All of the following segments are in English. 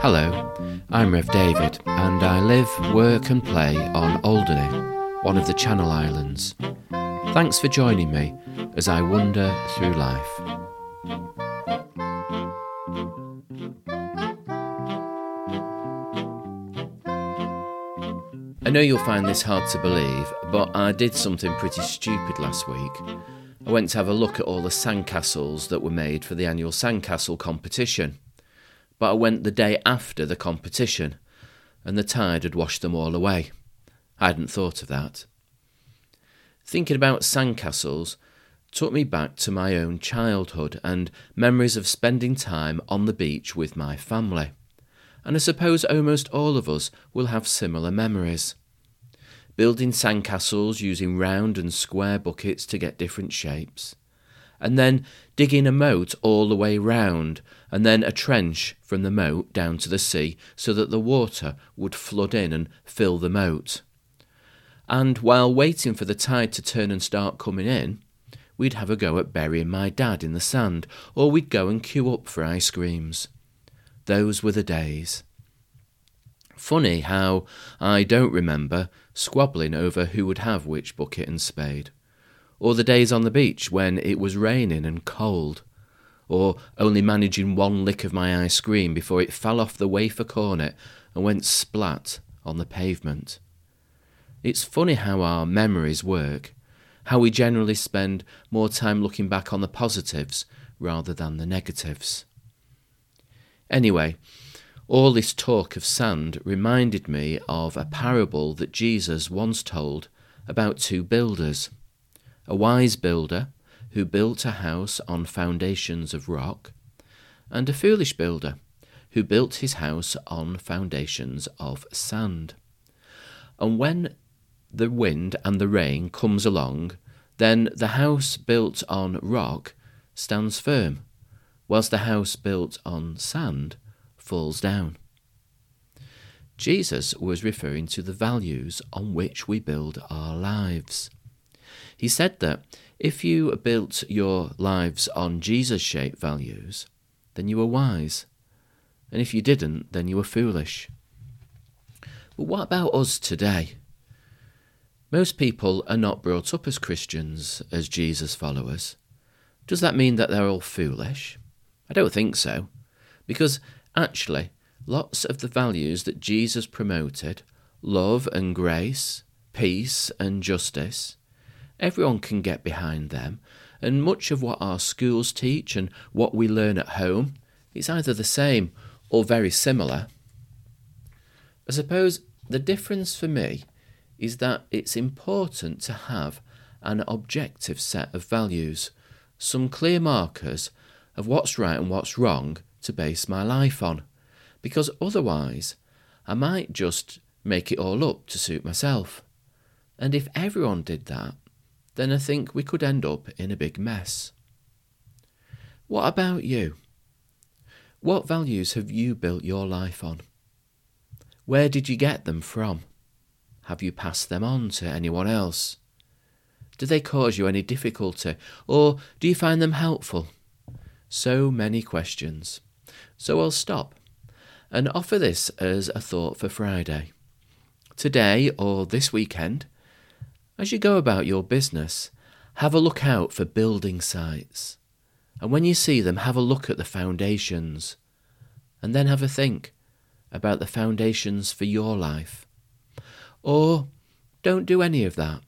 Hello, I'm Rev David, and I live, work, and play on Alderney, one of the Channel Islands. Thanks for joining me as I wander through life. I know you'll find this hard to believe, but I did something pretty stupid last week. I went to have a look at all the sandcastles that were made for the annual sandcastle competition. But I went the day after the competition, and the tide had washed them all away. I hadn't thought of that. Thinking about sandcastles took me back to my own childhood and memories of spending time on the beach with my family and I suppose almost all of us will have similar memories. Building sandcastles using round and square buckets to get different shapes, and then digging a moat all the way round, and then a trench from the moat down to the sea so that the water would flood in and fill the moat. And while waiting for the tide to turn and start coming in, we'd have a go at burying my dad in the sand, or we'd go and queue up for ice creams. Those were the days. Funny how I don't remember squabbling over who would have which bucket and spade, or the days on the beach when it was raining and cold, or only managing one lick of my ice cream before it fell off the wafer cornet and went splat on the pavement. It's funny how our memories work, how we generally spend more time looking back on the positives rather than the negatives. Anyway, all this talk of sand reminded me of a parable that Jesus once told about two builders a wise builder who built a house on foundations of rock, and a foolish builder who built his house on foundations of sand. And when the wind and the rain comes along, then the house built on rock stands firm, whilst the house built on sand falls down. Jesus was referring to the values on which we build our lives. He said that if you built your lives on Jesus shaped values, then you were wise. And if you didn't, then you were foolish. But what about us today? Most people are not brought up as Christians, as Jesus followers. Does that mean that they're all foolish? I don't think so. Because Actually, lots of the values that Jesus promoted love and grace, peace and justice everyone can get behind them, and much of what our schools teach and what we learn at home is either the same or very similar. I suppose the difference for me is that it's important to have an objective set of values, some clear markers of what's right and what's wrong to base my life on, because otherwise I might just make it all up to suit myself. And if everyone did that, then I think we could end up in a big mess. What about you? What values have you built your life on? Where did you get them from? Have you passed them on to anyone else? Do they cause you any difficulty, or do you find them helpful? So many questions. So I'll stop and offer this as a thought for Friday. Today or this weekend, as you go about your business, have a look out for building sites. And when you see them, have a look at the foundations. And then have a think about the foundations for your life. Or don't do any of that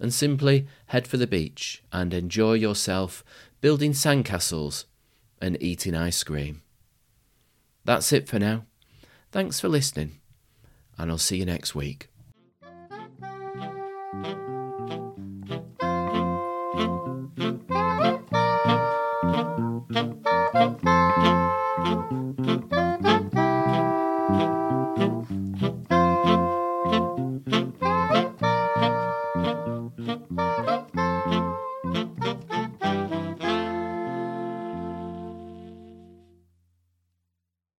and simply head for the beach and enjoy yourself building sandcastles and eating ice cream. That's it for now. Thanks for listening, and I'll see you next week.